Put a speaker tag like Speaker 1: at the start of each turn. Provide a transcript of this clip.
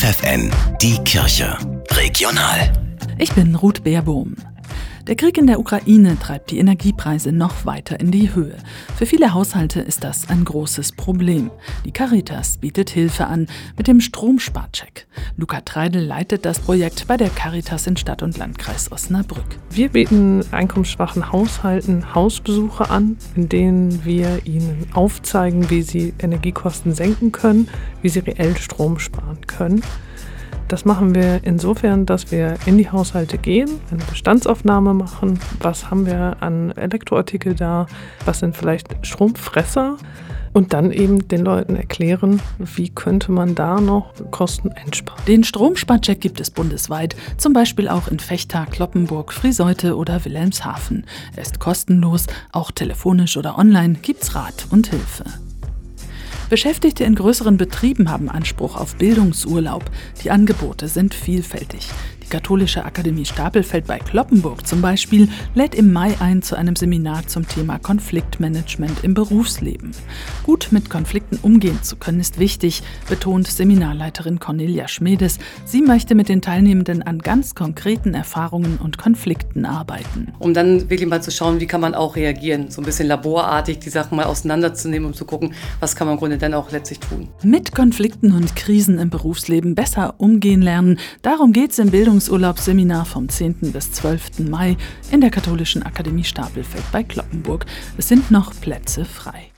Speaker 1: FFN, die Kirche. Regional.
Speaker 2: Ich bin Ruth Beerbohm. Der Krieg in der Ukraine treibt die Energiepreise noch weiter in die Höhe. Für viele Haushalte ist das ein großes Problem. Die Caritas bietet Hilfe an mit dem Stromsparcheck. Luca Treidel leitet das Projekt bei der Caritas in Stadt und Landkreis Osnabrück.
Speaker 3: Wir bieten einkommensschwachen Haushalten Hausbesuche an, in denen wir ihnen aufzeigen, wie sie Energiekosten senken können, wie sie reell Strom sparen können. Das machen wir insofern, dass wir in die Haushalte gehen, eine Bestandsaufnahme machen. Was haben wir an Elektroartikel da? Was sind vielleicht Stromfresser? Und dann eben den Leuten erklären, wie könnte man da noch Kosten einsparen.
Speaker 2: Den Stromsparcheck gibt es bundesweit, zum Beispiel auch in Fechter, Kloppenburg, Friseute oder Wilhelmshaven. Er ist kostenlos, auch telefonisch oder online gibt's Rat und Hilfe. Beschäftigte in größeren Betrieben haben Anspruch auf Bildungsurlaub. Die Angebote sind vielfältig. Katholische Akademie Stapelfeld bei Kloppenburg zum Beispiel lädt im Mai ein zu einem Seminar zum Thema Konfliktmanagement im Berufsleben. Gut mit Konflikten umgehen zu können ist wichtig, betont Seminarleiterin Cornelia Schmedes. Sie möchte mit den Teilnehmenden an ganz konkreten Erfahrungen und Konflikten arbeiten.
Speaker 4: Um dann wirklich mal zu schauen, wie kann man auch reagieren, so ein bisschen laborartig die Sachen mal auseinanderzunehmen, um zu gucken, was kann man im Grunde dann auch letztlich tun.
Speaker 2: Mit Konflikten und Krisen im Berufsleben besser umgehen lernen, darum geht es im Bildungs Bildungsurlaubsseminar vom 10. bis 12. Mai in der Katholischen Akademie Stapelfeld bei Kloppenburg. Es sind noch Plätze frei.